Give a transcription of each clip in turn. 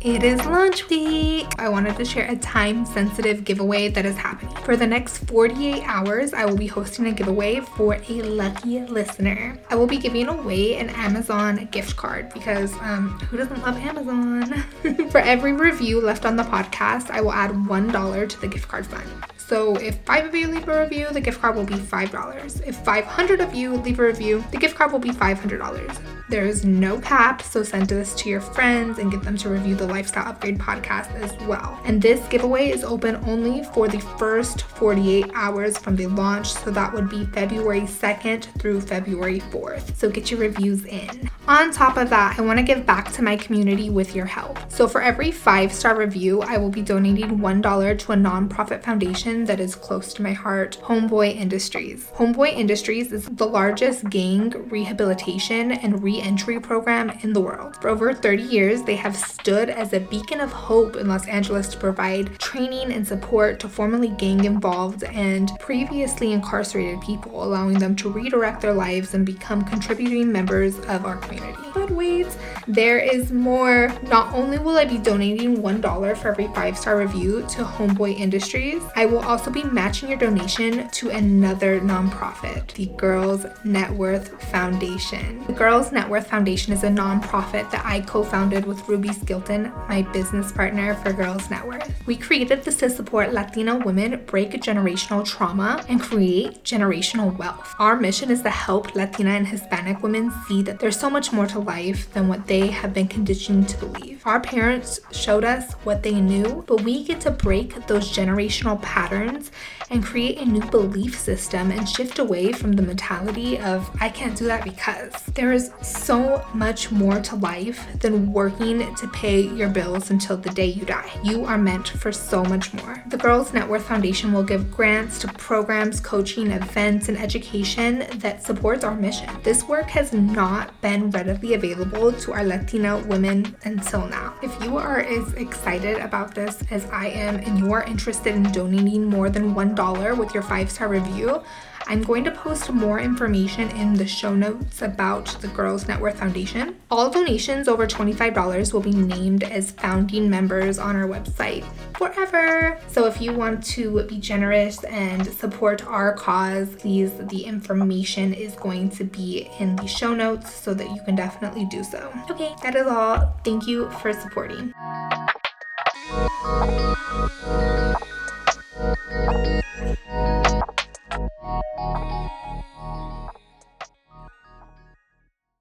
It is launch week. I wanted to share a time sensitive giveaway that is happening. For the next 48 hours, I will be hosting a giveaway for a lucky listener. I will be giving away an Amazon gift card because um, who doesn't love Amazon? for every review left on the podcast, I will add $1 to the gift card fund. So if five of you leave a review, the gift card will be $5. If 500 of you leave a review, the gift card will be $500. There is no cap, so send this to your friends and get them to review the Lifestyle Upgrade podcast as well. And this giveaway is open only for the first 48 hours from the launch, so that would be February 2nd through February 4th. So get your reviews in. On top of that, I want to give back to my community with your help. So for every five star review, I will be donating $1 to a nonprofit foundation that is close to my heart, Homeboy Industries. Homeboy Industries is the largest gang rehabilitation and re entry program in the world. For over 30 years, they have stood as a beacon of hope in Los Angeles to provide training and support to formerly gang involved and previously incarcerated people, allowing them to redirect their lives and become contributing members of our community. But wait, there is more. Not only will I be donating $1 for every five star review to Homeboy Industries, I will also be matching your donation to another nonprofit, the Girls Net Worth Foundation. The Girls Net Worth Foundation is a nonprofit that I co founded with Ruby Skilton, my business partner for Girls Net Worth. We created this to support Latina women break generational trauma and create generational wealth. Our mission is to help Latina and Hispanic women see that there's so much more to life than what they have been conditioned to believe. Our parents showed us what they knew, but we get to break those generational patterns and create a new belief system and shift away from the mentality of, I can't do that because. There is so much more to life than working to pay your bills until the day you die. You are meant for so much more. The Girls Net Worth Foundation will give grants to programs, coaching, events, and education that supports our mission. This work has not been readily available to our Latina women until now. If you are as excited about this as I am and you are interested in donating more than $1 dollar with your five star review. I'm going to post more information in the show notes about the Girls Net Worth Foundation. All donations over $25 will be named as founding members on our website forever. So if you want to be generous and support our cause, please, the information is going to be in the show notes so that you can definitely do so. Okay, that is all. Thank you for supporting.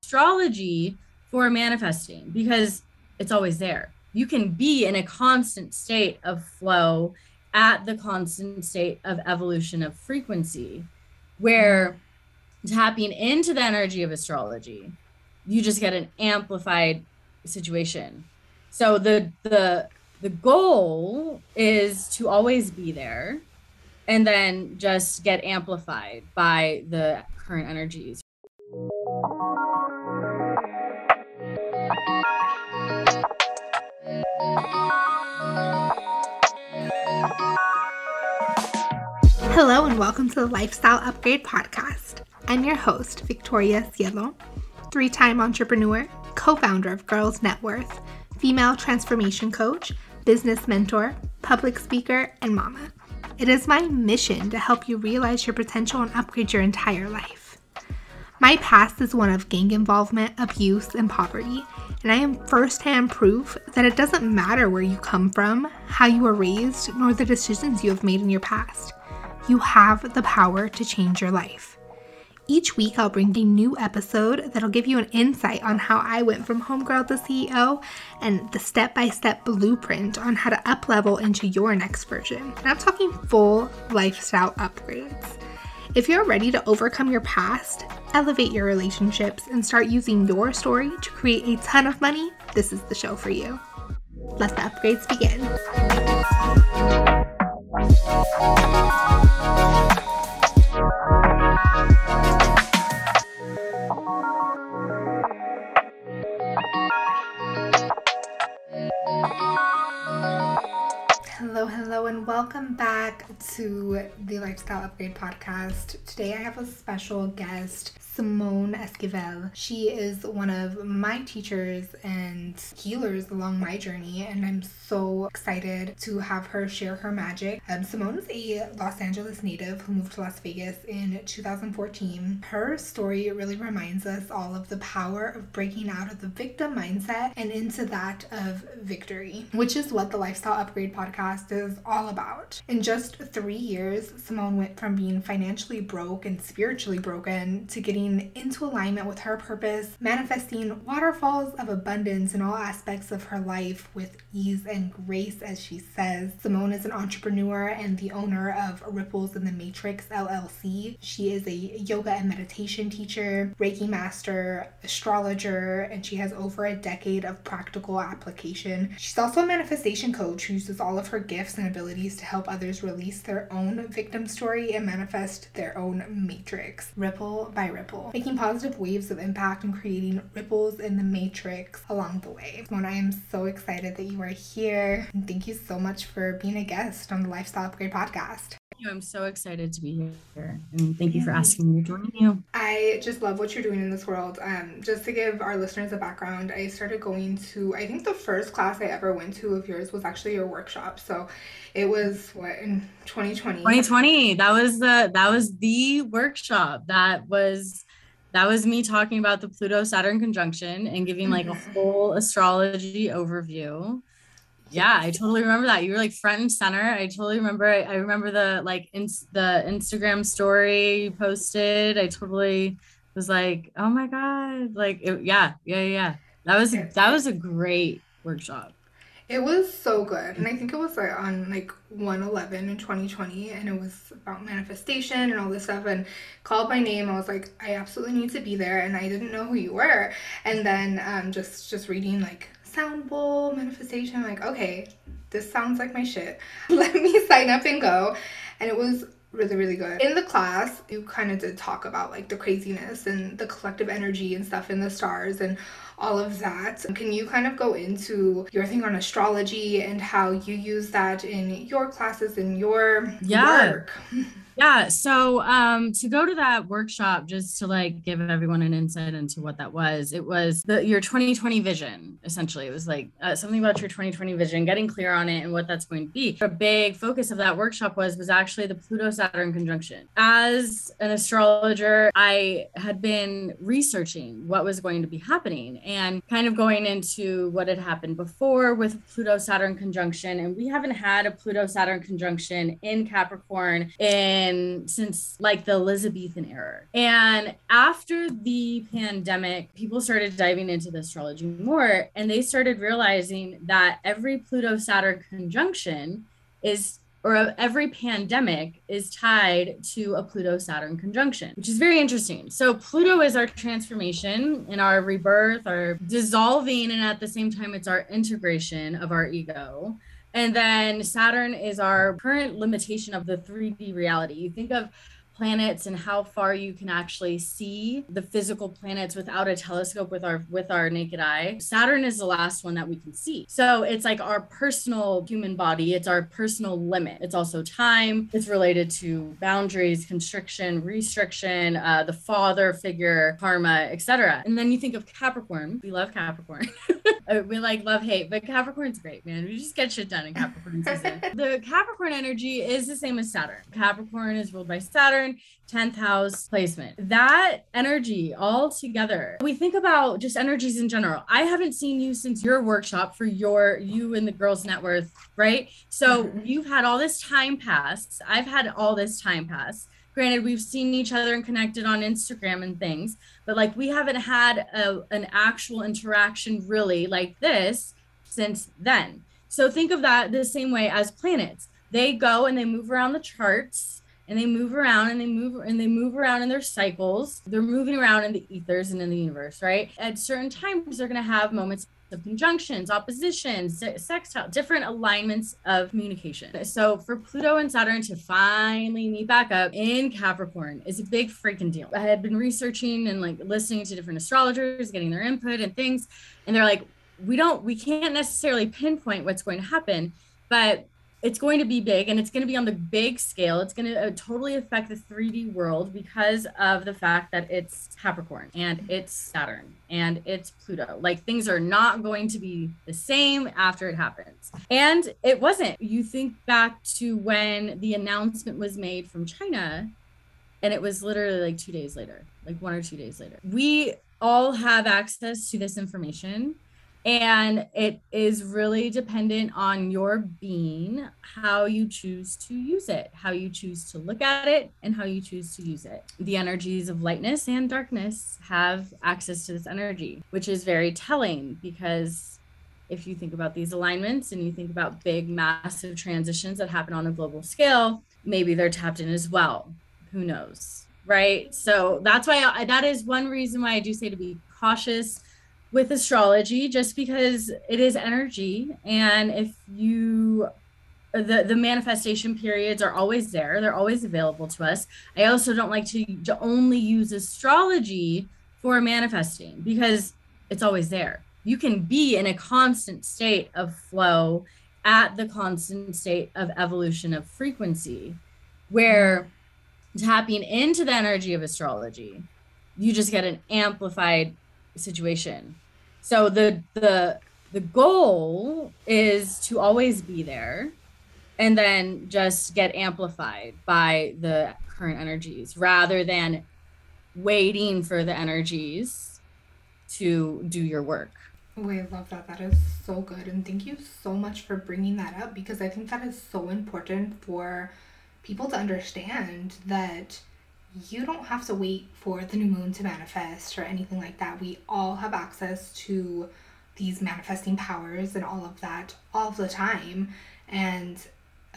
Astrology for manifesting because it's always there. You can be in a constant state of flow at the constant state of evolution of frequency where tapping into the energy of astrology you just get an amplified situation so the the the goal is to always be there and then just get amplified by the current energies. Hello, and welcome to the Lifestyle Upgrade Podcast. I'm your host, Victoria Cielo, three time entrepreneur, co founder of Girls Net Worth, female transformation coach, business mentor, public speaker, and mama. It is my mission to help you realize your potential and upgrade your entire life. My past is one of gang involvement, abuse, and poverty, and I am firsthand proof that it doesn't matter where you come from, how you were raised, nor the decisions you have made in your past. You have the power to change your life. Each week, I'll bring a new episode that'll give you an insight on how I went from homegirl to CEO and the step by step blueprint on how to uplevel into your next version. And I'm talking full lifestyle upgrades. If you're ready to overcome your past, elevate your relationships, and start using your story to create a ton of money, this is the show for you. Let the upgrades begin. Hello, hello, and welcome back to the Lifestyle Upgrade Podcast. Today I have a special guest, Simone Esquivel. She is one of my teachers and healers along my journey, and I'm so excited to have her share her magic. Um, Simone is a Los Angeles native who moved to Las Vegas in 2014. Her story really reminds us all of the power of breaking out of the victim mindset and into that of victory, which is what the Lifestyle Upgrade podcast is all about. In just three years, Simone went from being financially broke and spiritually broken to getting into alignment with her purpose, manifesting waterfalls of abundance in all aspects of her life with ease and grace, as she says. Simone is an entrepreneur and the owner of Ripples in the Matrix LLC. She is a yoga and meditation teacher, Reiki master, astrologer, and she has over a decade of practical application. She's also a manifestation coach who uses all of her gifts and abilities to help others release their own victim story and manifest their own matrix, ripple by ripple, making positive waves of impact and creating ripples in the matrix along the way. Mona, I am so excited that you are here. And thank you so much for being a guest on the Lifestyle Upgrade podcast. I'm so excited to be here. And thank you for asking me to join you. I just love what you're doing in this world. Um, just to give our listeners a background, I started going to, I think the first class I ever went to of yours was actually your workshop. So it was what in 2020? 2020. That was the, that was the workshop that was that was me talking about the Pluto Saturn conjunction and giving like a mm-hmm. whole astrology overview. Yeah i totally remember that. You were like front and center. I totally remember i, I remember the like in the instagram story you posted. I totally was like oh my god. Like it, yeah yeah yeah. That was that was a great workshop it was so good and i think it was like on like 111 in 2020 and it was about manifestation and all this stuff and called my name i was like i absolutely need to be there and i didn't know who you were and then um just just reading like sound bowl manifestation. Like, okay, this sounds like my shit. Let me sign up and go. And it was really, really good. In the class, you kind of did talk about like the craziness and the collective energy and stuff in the stars and all of that. Can you kind of go into your thing on astrology and how you use that in your classes and your yeah. work? Yeah. So um, to go to that workshop, just to like give everyone an insight into what that was, it was the your 2020 vision. Essentially, it was like uh, something about your 2020 vision, getting clear on it and what that's going to be. A big focus of that workshop was was actually the Pluto Saturn conjunction. As an astrologer, I had been researching what was going to be happening and kind of going into what had happened before with Pluto Saturn conjunction. And we haven't had a Pluto Saturn conjunction in Capricorn in been since like the Elizabethan era. And after the pandemic, people started diving into the astrology more and they started realizing that every Pluto Saturn conjunction is or every pandemic is tied to a Pluto Saturn conjunction, which is very interesting. So, Pluto is our transformation and our rebirth, our dissolving, and at the same time, it's our integration of our ego. And then Saturn is our current limitation of the 3D reality. You think of planets and how far you can actually see the physical planets without a telescope with our with our naked eye. Saturn is the last one that we can see. So it's like our personal human body. It's our personal limit. It's also time. It's related to boundaries constriction restriction uh, the father figure karma etc and then you think of capricorn. We love capricorn Uh, we like love hate but capricorn's great man we just get shit done in capricorn season the capricorn energy is the same as saturn capricorn is ruled by saturn 10th house placement. That energy all together. We think about just energies in general. I haven't seen you since your workshop for your you and the girls net worth, right? So you've had all this time pass. I've had all this time pass. Granted, we've seen each other and connected on Instagram and things, but like we haven't had a, an actual interaction really like this since then. So think of that the same way as planets. They go and they move around the charts and they move around and they move and they move around in their cycles. They're moving around in the ethers and in the universe, right? At certain times, they're going to have moments of conjunctions, oppositions, sextile, different alignments of communication. So for Pluto and Saturn to finally meet back up in Capricorn is a big freaking deal. I had been researching and like listening to different astrologers, getting their input and things, and they're like, we don't, we can't necessarily pinpoint what's going to happen, but it's going to be big and it's going to be on the big scale. It's going to uh, totally affect the 3D world because of the fact that it's Capricorn and it's Saturn and it's Pluto. Like things are not going to be the same after it happens. And it wasn't. You think back to when the announcement was made from China and it was literally like 2 days later, like one or 2 days later. We all have access to this information and it is really dependent on your being how you choose to use it how you choose to look at it and how you choose to use it. The energies of lightness and darkness have access to this energy which is very telling because if you think about these alignments and you think about big massive transitions that happen on a global scale maybe they're tapped in as well. Who knows right? So that's why I, that is one reason why i do say to be cautious with astrology just because it is energy. And if you the the manifestation periods are always there. They're always available to us. I also don't like to, to only use astrology for manifesting because it's always there. You can be in a constant state of flow at the constant state of evolution of frequency where tapping into the energy of astrology you just get an amplified situation. So the the the goal is to always be there and then just get amplified by the current energies rather than waiting for the energies to do your work. Oh, I love that. That is so good. And thank you so much for bringing that up because I think that is so important for people to understand that you don't have to wait for the new moon to manifest or anything like that. We all have access to these manifesting powers and all of that all the time. And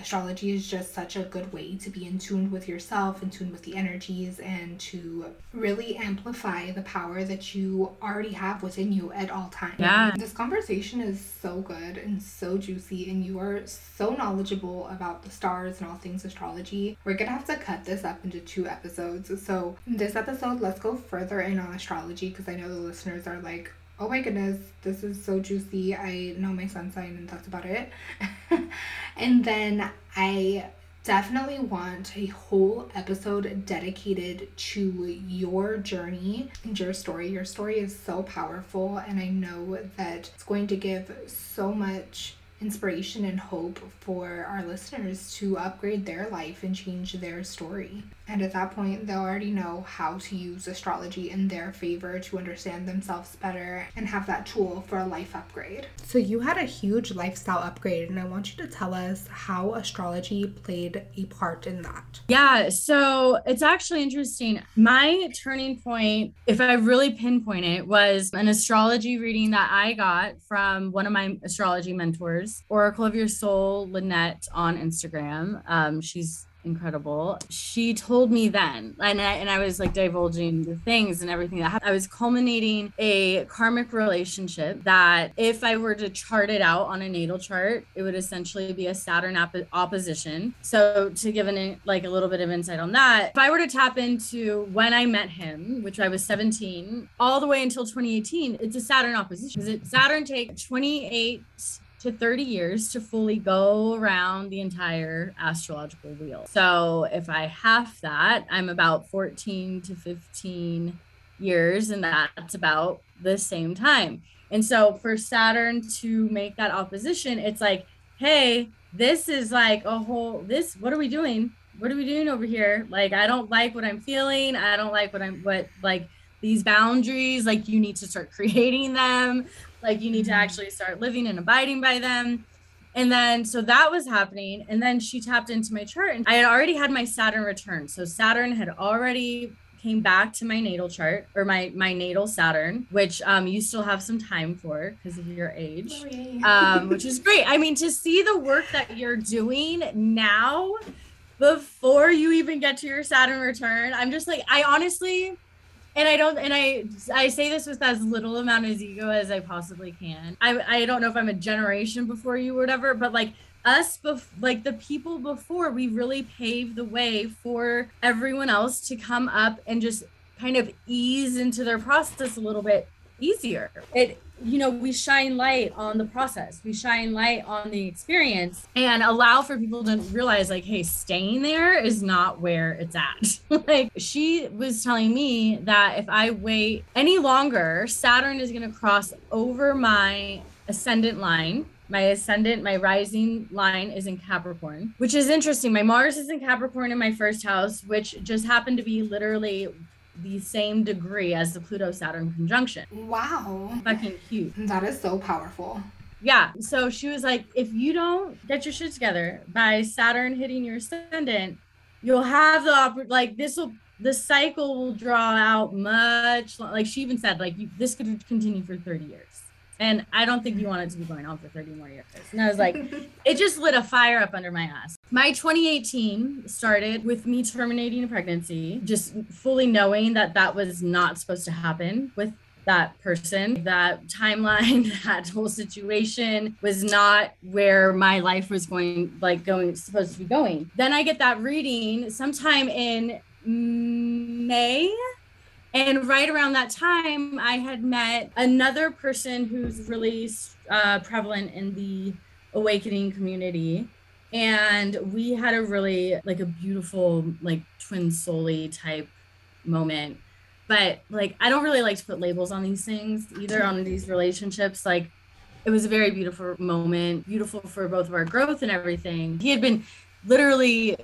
astrology is just such a good way to be in tune with yourself, in tune with the energies, and to really amplify the power that you already have within you at all times. Yeah. This conversation is so good and so juicy, and you are so knowledgeable about the stars and all things astrology. We're gonna have to cut this up into two episodes. So, in this episode, let's go further in on astrology because I know the listeners are like, oh my goodness, this is so juicy. I know my sun sign and that's about it. and then I definitely want a whole episode dedicated to your journey and your story. Your story is so powerful, and I know that it's going to give so much inspiration and hope for our listeners to upgrade their life and change their story. And at that point, they'll already know how to use astrology in their favor to understand themselves better and have that tool for a life upgrade. So, you had a huge lifestyle upgrade, and I want you to tell us how astrology played a part in that. Yeah, so it's actually interesting. My turning point, if I really pinpoint it, was an astrology reading that I got from one of my astrology mentors, Oracle of Your Soul, Lynette on Instagram. Um, she's incredible. She told me then, and I, and I was like divulging the things and everything that happened. I was culminating a karmic relationship that if I were to chart it out on a natal chart, it would essentially be a Saturn op- opposition. So to give an like a little bit of insight on that, if I were to tap into when I met him, which I was 17, all the way until 2018, it's a Saturn opposition. Because Saturn takes 28 to 30 years to fully go around the entire astrological wheel. So if I half that, I'm about 14 to 15 years, and that's about the same time. And so for Saturn to make that opposition, it's like, hey, this is like a whole this what are we doing? What are we doing over here? Like I don't like what I'm feeling. I don't like what I'm what like these boundaries like you need to start creating them like you need to mm-hmm. actually start living and abiding by them. And then, so that was happening. And then she tapped into my chart and I had already had my Saturn return. So Saturn had already came back to my natal chart or my my natal Saturn, which um you still have some time for because of your age, oh, um, which is great. I mean, to see the work that you're doing now before you even get to your Saturn return, I'm just like, I honestly and I don't and I I say this with as little amount of ego as I possibly can. I I don't know if I'm a generation before you or whatever, but like us bef- like the people before we really paved the way for everyone else to come up and just kind of ease into their process a little bit easier. It you know, we shine light on the process, we shine light on the experience and allow for people to realize, like, hey, staying there is not where it's at. like, she was telling me that if I wait any longer, Saturn is going to cross over my ascendant line my ascendant, my rising line is in Capricorn, which is interesting. My Mars is in Capricorn in my first house, which just happened to be literally the same degree as the Pluto Saturn conjunction. Wow. Fucking huge. That is so powerful. Yeah. So she was like, if you don't get your shit together by Saturn hitting your ascendant, you'll have the oppor- like this will the cycle will draw out much like she even said like you, this could continue for 30 years and I don't think you want it to be going on for 30 more years. And I was like, it just lit a fire up under my ass. My 2018 started with me terminating a pregnancy, just fully knowing that that was not supposed to happen with that person. That timeline, that whole situation was not where my life was going, like going, supposed to be going. Then I get that reading sometime in May and right around that time, I had met another person who's really uh, prevalent in the awakening community. And we had a really, like, a beautiful, like, twin soully type moment. But, like, I don't really like to put labels on these things either on these relationships. Like, it was a very beautiful moment, beautiful for both of our growth and everything. He had been literally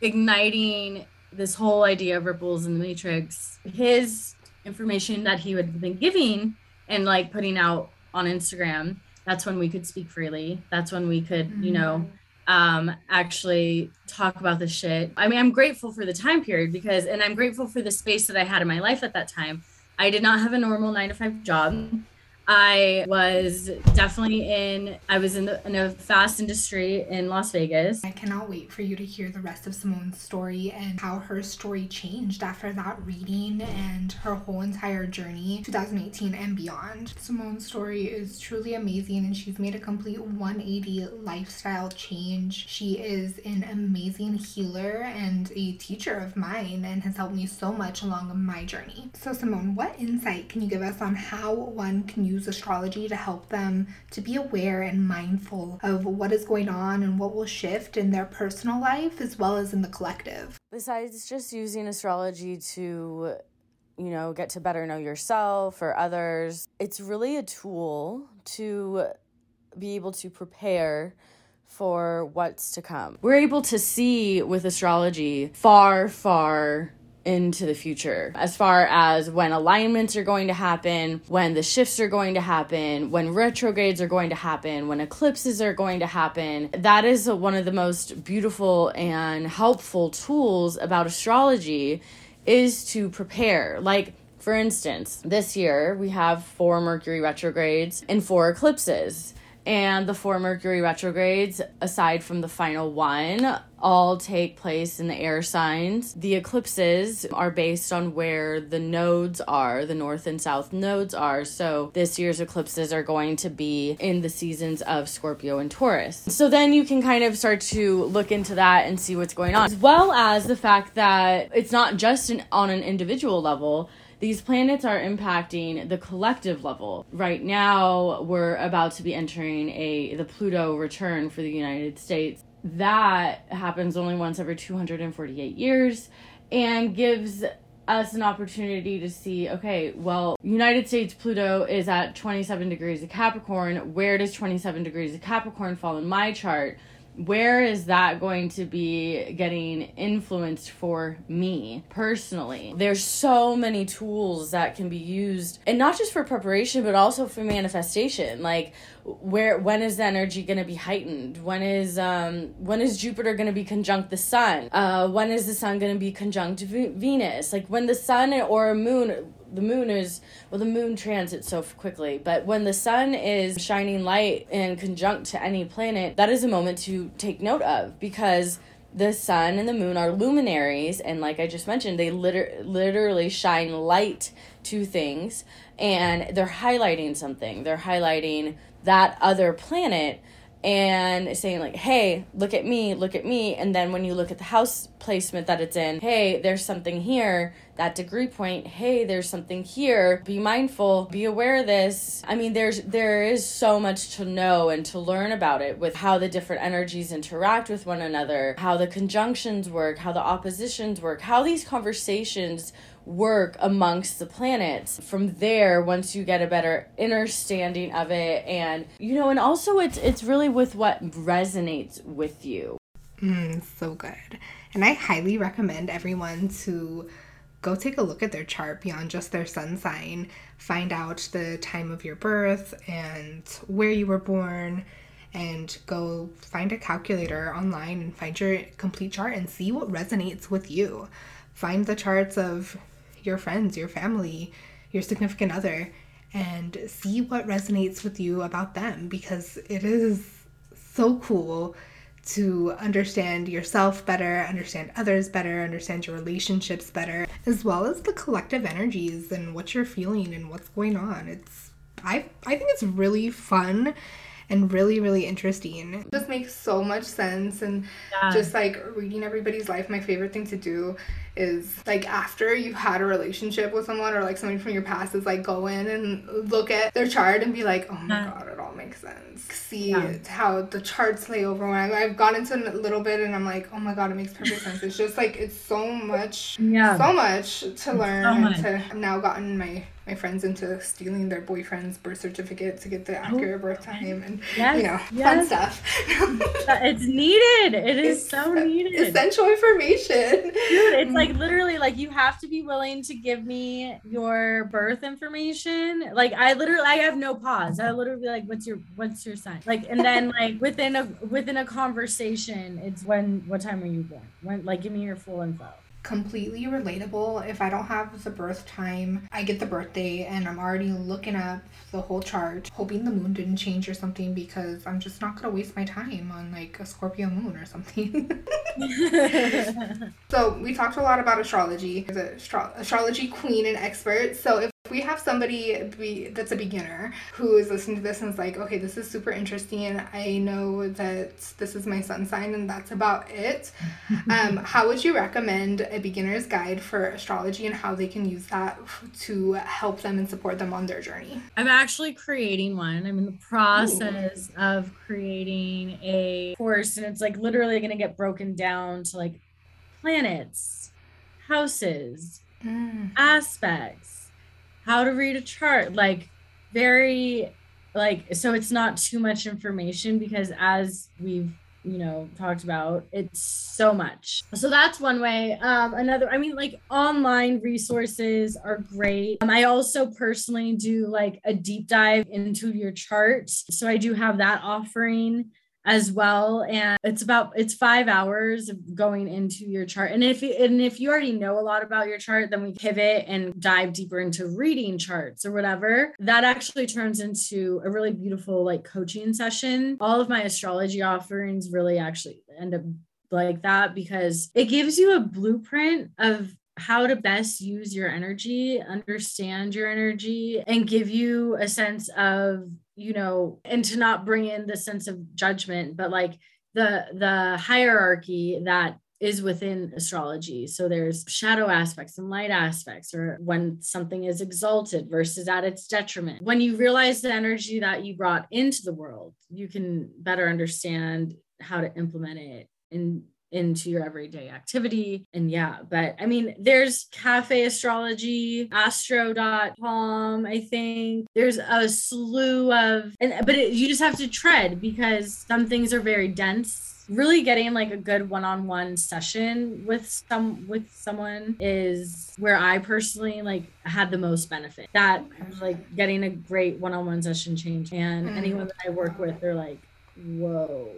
igniting this whole idea of ripples in the matrix his information that he had been giving and like putting out on instagram that's when we could speak freely that's when we could mm-hmm. you know mm-hmm. um actually talk about the shit i mean i'm grateful for the time period because and i'm grateful for the space that i had in my life at that time i did not have a normal nine to five job I was definitely in, I was in, the, in a fast industry in Las Vegas. I cannot wait for you to hear the rest of Simone's story and how her story changed after that reading and her whole entire journey, 2018 and beyond. Simone's story is truly amazing and she's made a complete 180 lifestyle change. She is an amazing healer and a teacher of mine and has helped me so much along my journey. So, Simone, what insight can you give us on how one can use use astrology to help them to be aware and mindful of what is going on and what will shift in their personal life as well as in the collective. Besides just using astrology to you know, get to better know yourself or others. It's really a tool to be able to prepare for what's to come. We're able to see with astrology far, far into the future as far as when alignments are going to happen, when the shifts are going to happen, when retrogrades are going to happen, when eclipses are going to happen. That is one of the most beautiful and helpful tools about astrology is to prepare. Like for instance, this year we have four Mercury retrogrades and four eclipses and the four Mercury retrogrades, aside from the final one, all take place in the air signs. The eclipses are based on where the nodes are, the north and south nodes are. So this year's eclipses are going to be in the seasons of Scorpio and Taurus. So then you can kind of start to look into that and see what's going on, as well as the fact that it's not just an, on an individual level these planets are impacting the collective level. Right now, we're about to be entering a the Pluto return for the United States. That happens only once every 248 years and gives us an opportunity to see okay, well, United States Pluto is at 27 degrees of Capricorn. Where does 27 degrees of Capricorn fall in my chart? Where is that going to be getting influenced for me personally? There's so many tools that can be used and not just for preparation but also for manifestation. Like where when is the energy going to be heightened? When is um when is Jupiter going to be conjunct the sun? Uh when is the sun going to be conjunct Venus? Like when the sun or moon the moon is well the moon transits so quickly but when the sun is shining light in conjunct to any planet that is a moment to take note of because the sun and the moon are luminaries and like i just mentioned they liter- literally shine light to things and they're highlighting something. They're highlighting that other planet and saying like hey look at me look at me and then when you look at the house placement that it's in hey there's something here that degree point hey there's something here be mindful be aware of this i mean there's there is so much to know and to learn about it with how the different energies interact with one another how the conjunctions work how the oppositions work how these conversations work amongst the planets. From there, once you get a better understanding of it, and you know, and also it's it's really with what resonates with you. Mm, so good. And I highly recommend everyone to go take a look at their chart beyond just their sun sign. Find out the time of your birth and where you were born and go find a calculator online and find your complete chart and see what resonates with you. Find the charts of your friends, your family, your significant other, and see what resonates with you about them because it is so cool to understand yourself better, understand others better, understand your relationships better, as well as the collective energies and what you're feeling and what's going on. It's I I think it's really fun and really really interesting it just makes so much sense and yeah. just like reading everybody's life my favorite thing to do is like after you've had a relationship with someone or like somebody from your past is like go in and look at their chart and be like oh my yeah. god it all makes sense see yeah. how the charts lay over when I, have gone into a little bit and i'm like oh my god it makes perfect sense it's just like it's so much yeah so much to learn so much. to i've now gotten my my friends into stealing their boyfriend's birth certificate to get the oh, accurate birth time and yes, you know yes. fun stuff. it's needed. It is it's so needed. Essential information. Dude, it's like mm. literally like you have to be willing to give me your birth information. Like I literally I have no pause. I literally like, what's your what's your sign? Like and then like within a within a conversation, it's when what time are you born? When like give me your full info completely relatable. If I don't have the birth time, I get the birthday and I'm already looking up the whole chart, hoping the moon didn't change or something because I'm just not gonna waste my time on like a Scorpio moon or something. so we talked a lot about astrology. The astro- astrology queen and expert. So if we have somebody be, that's a beginner who is listening to this and is like, okay, this is super interesting. I know that this is my sun sign and that's about it. um, how would you recommend a beginner's guide for astrology and how they can use that to help them and support them on their journey? I'm actually creating one. I'm in the process Ooh. of creating a course and it's like literally going to get broken down to like planets, houses, mm. aspects how to read a chart like very like so it's not too much information because as we've you know talked about it's so much. So that's one way. Um another i mean like online resources are great. Um, i also personally do like a deep dive into your charts. So i do have that offering as well. And it's about it's five hours of going into your chart. And if and if you already know a lot about your chart then we pivot and dive deeper into reading charts or whatever. That actually turns into a really beautiful like coaching session. All of my astrology offerings really actually end up like that because it gives you a blueprint of how to best use your energy, understand your energy, and give you a sense of you know and to not bring in the sense of judgment but like the the hierarchy that is within astrology. So there's shadow aspects and light aspects, or when something is exalted versus at its detriment. When you realize the energy that you brought into the world, you can better understand how to implement it in into your everyday activity. And yeah, but I mean, there's cafe astrology, astro.com, I think. There's a slew of, and but it, you just have to tread because some things are very dense really getting like a good one-on-one session with some with someone is where i personally like had the most benefit that like getting a great one-on-one session change and mm. anyone that i work with they're like whoa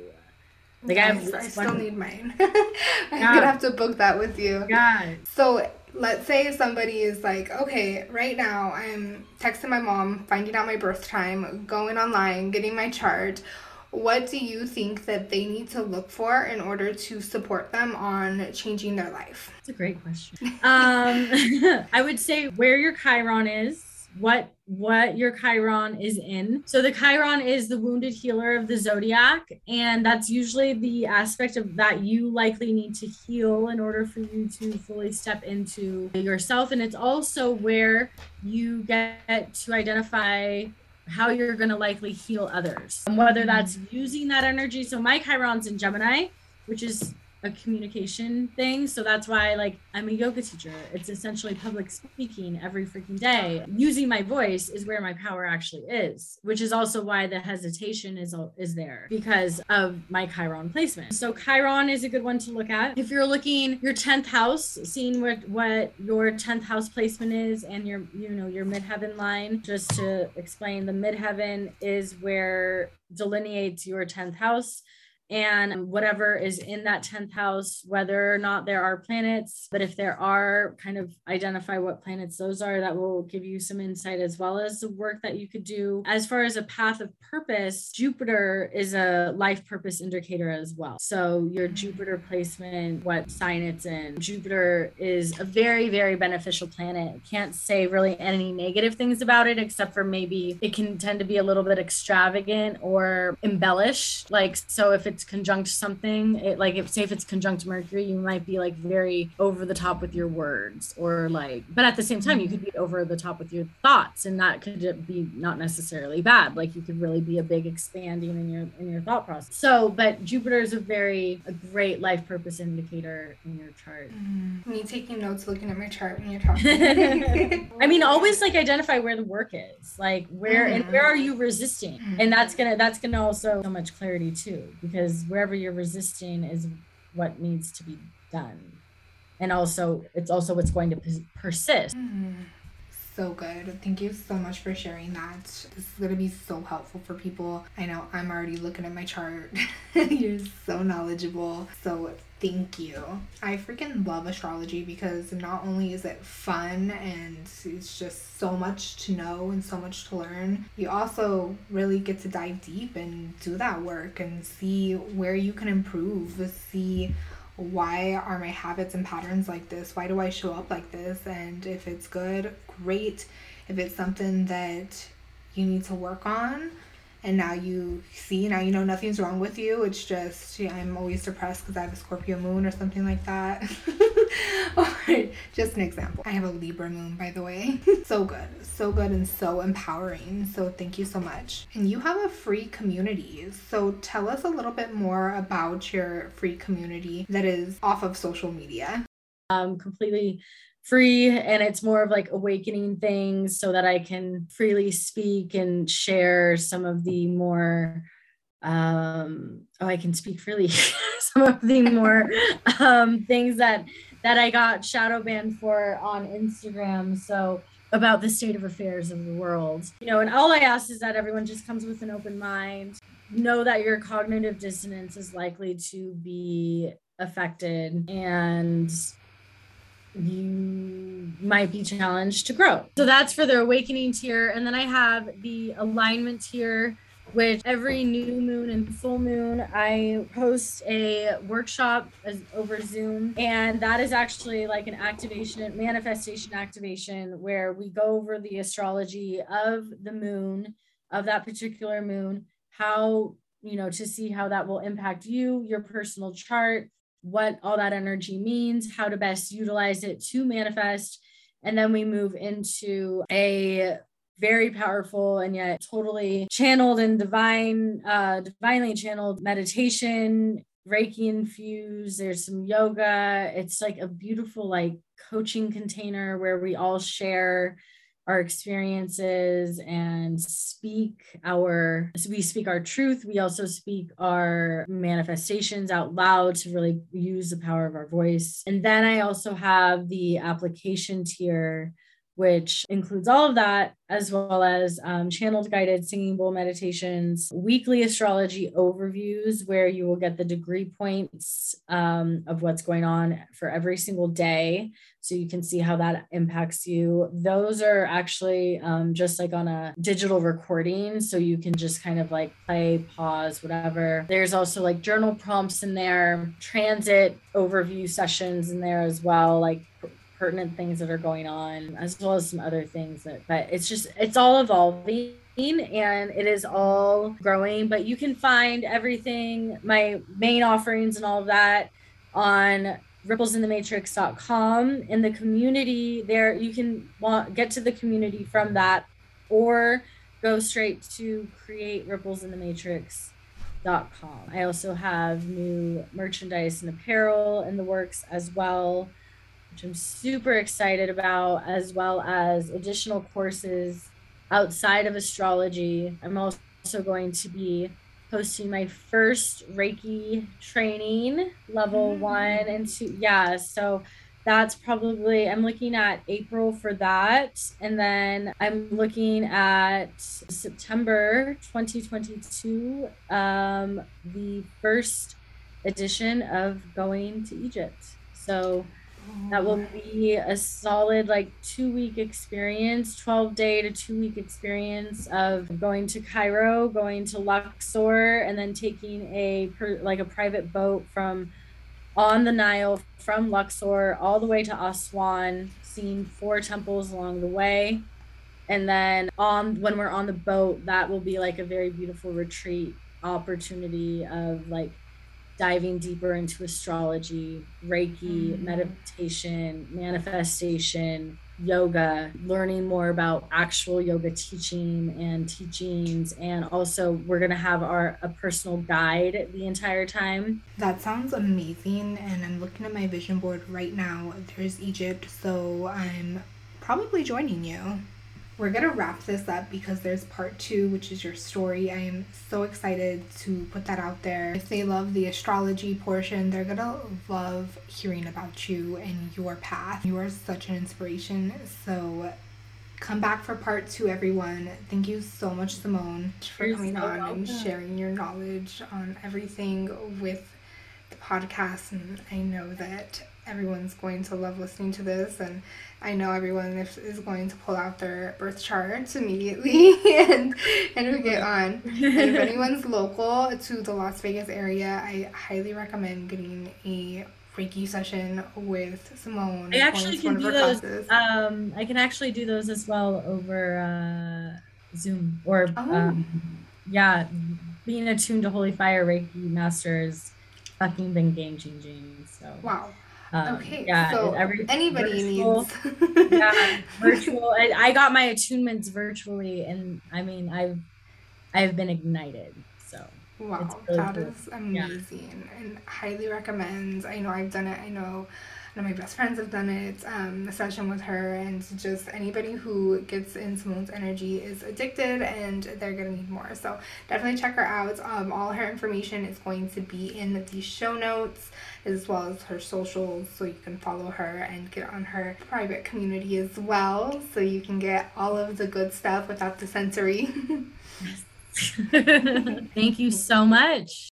like I, I still need mine. I'm yeah. gonna have to book that with you. Yeah. So let's say somebody is like, okay, right now I'm texting my mom, finding out my birth time, going online, getting my chart. What do you think that they need to look for in order to support them on changing their life? That's a great question. um, I would say where your Chiron is what what your chiron is in. So the chiron is the wounded healer of the zodiac and that's usually the aspect of that you likely need to heal in order for you to fully step into yourself. And it's also where you get to identify how you're going to likely heal others and whether that's using that energy. So my chiron's in gemini which is a communication thing. So that's why like I'm a yoga teacher. It's essentially public speaking every freaking day. Using my voice is where my power actually is, which is also why the hesitation is is there because of my Chiron placement. So Chiron is a good one to look at. If you're looking your 10th house, seeing what what your 10th house placement is and your you know your midheaven line just to explain the midheaven is where delineates your 10th house and whatever is in that 10th house, whether or not there are planets, but if there are, kind of identify what planets those are. That will give you some insight as well as the work that you could do. As far as a path of purpose, Jupiter is a life purpose indicator as well. So, your Jupiter placement, what sign it's in, Jupiter is a very, very beneficial planet. Can't say really any negative things about it, except for maybe it can tend to be a little bit extravagant or embellished. Like, so if it's conjunct something, it like if say if it's conjunct Mercury, you might be like very over the top with your words or like but at the same time you could be over the top with your thoughts and that could be not necessarily bad. Like you could really be a big expanding in your in your thought process. So, but Jupiter is a very a great life purpose indicator in your chart. Mm. Me taking notes looking at my chart when you're talking. I mean, always like identify where the work is. Like where mm. and where are you resisting? Mm. And that's gonna that's gonna also so much clarity too because because wherever you're resisting is what needs to be done. And also it's also what's going to persist. Mm, so good. Thank you so much for sharing that. This is going to be so helpful for people. I know i'm already looking at my chart. You're so knowledgeable. So thank you. I freaking love astrology because not only is it fun and it's just so much to know and so much to learn, you also really get to dive deep and do that work and see where you can improve, see why are my habits and patterns like this? Why do I show up like this? And if it's good, great. If it's something that you need to work on, and now you see now you know nothing's wrong with you. It's just yeah, i'm always depressed because i have a scorpio moon or something like that. Just an example. I have a libra moon by the way. So good so good and so empowering. So thank you so much. And you have a free community. So tell us a little bit more about your free community that is off of social media. Um completely free and it's more of like awakening things so that I can freely speak and share some of the more um oh I can speak freely some of the more um things that that I got shadow banned for on Instagram so about the state of affairs of the world. You know and all I ask is that everyone just comes with an open mind. Know that your cognitive dissonance is likely to be affected and you might be challenged to grow. So that's for the awakening tier. And then I have the alignment tier, which every new moon and full moon, I host a workshop as, over Zoom. And that is actually like an activation, manifestation activation, where we go over the astrology of the moon, of that particular moon, how, you know, to see how that will impact you, your personal chart what all that energy means, how to best utilize it to manifest. And then we move into a very powerful and yet totally channeled and divine, uh, divinely channeled meditation, Reiki infused. There's some yoga. It's like a beautiful, like coaching container where we all share our experiences and speak our we speak our truth. We also speak our manifestations out loud to really use the power of our voice. And then i also have the application tier which includes all of that, as well as um, channeled guided singing bowl meditations, weekly astrology overviews, where you will get the degree points um, of what's going on for every single day. So you can see how that impacts you. Those are actually um, just like on a digital recording. So you can just kind of like play, pause, whatever. There's also like journal prompts in there, transit overview sessions in there as well, like pertinent things that are going on, as well as some other things that, but it's just, it's all evolving and it is all growing. But you can find everything, my main offerings and all of that on ripplesinthematrix.com in the community there you can want, get to the community from that or go straight to create ripples in the matrix.com i also have new merchandise and apparel in the works as well which i'm super excited about as well as additional courses outside of astrology i'm also going to be hosting my first Reiki training, level mm-hmm. one and two. Yeah, so that's probably I'm looking at April for that, and then I'm looking at September 2022, um, the first edition of going to Egypt. So that will be a solid like two week experience 12 day to two week experience of going to cairo going to luxor and then taking a like a private boat from on the nile from luxor all the way to aswan seeing four temples along the way. And then on when we're on the boat that will be like a very beautiful retreat opportunity of like diving deeper into astrology, Reiki, mm-hmm. meditation, manifestation, yoga, learning more about actual yoga teaching and teachings. And also, we're going to have our a personal guide the entire time. That sounds amazing. And I'm looking at my vision board right now. There's Egypt. So I'm probably joining you we're gonna wrap this up because there's part two, which is your story. I am so excited to put that out there. If they love the astrology portion, they're gonna love hearing about you and your path. You are such an inspiration. So come back for part two, everyone. Thank you so much, Simone, for coming so on welcome. and sharing your knowledge on everything with the podcast. And I know that everyone's going to love listening to this and I know everyone is going to pull out their birth charts immediately and and get on. And if anyone's local to the Las Vegas area, I highly recommend getting a Reiki session with Simone. I actually can do those. Um, I can actually do those as well over uh, Zoom or oh. um, yeah, being attuned to Holy Fire Reiki Master has fucking been game changing. So wow. Um, okay, yeah, so every, anybody virtual, needs. yeah, virtual. I, I got my attunements virtually, and I mean, I've I've been ignited. So wow, really that cool. is amazing, yeah. and highly recommend. I know I've done it. I know one of my best friends have done it, um, a session with her, and just anybody who gets in Simone's energy is addicted and they're gonna need more. So definitely check her out. Um, all her information is going to be in the show notes as well as her socials, so you can follow her and get on her private community as well, so you can get all of the good stuff without the sensory. Thank you so much.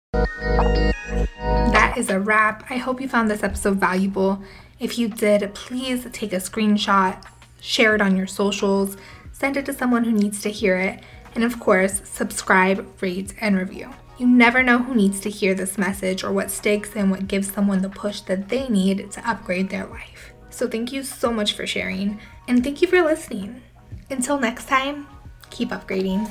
That is a wrap. I hope you found this episode valuable. If you did, please take a screenshot, share it on your socials, send it to someone who needs to hear it, and of course, subscribe, rate, and review. You never know who needs to hear this message or what sticks and what gives someone the push that they need to upgrade their life. So, thank you so much for sharing, and thank you for listening. Until next time, keep upgrading.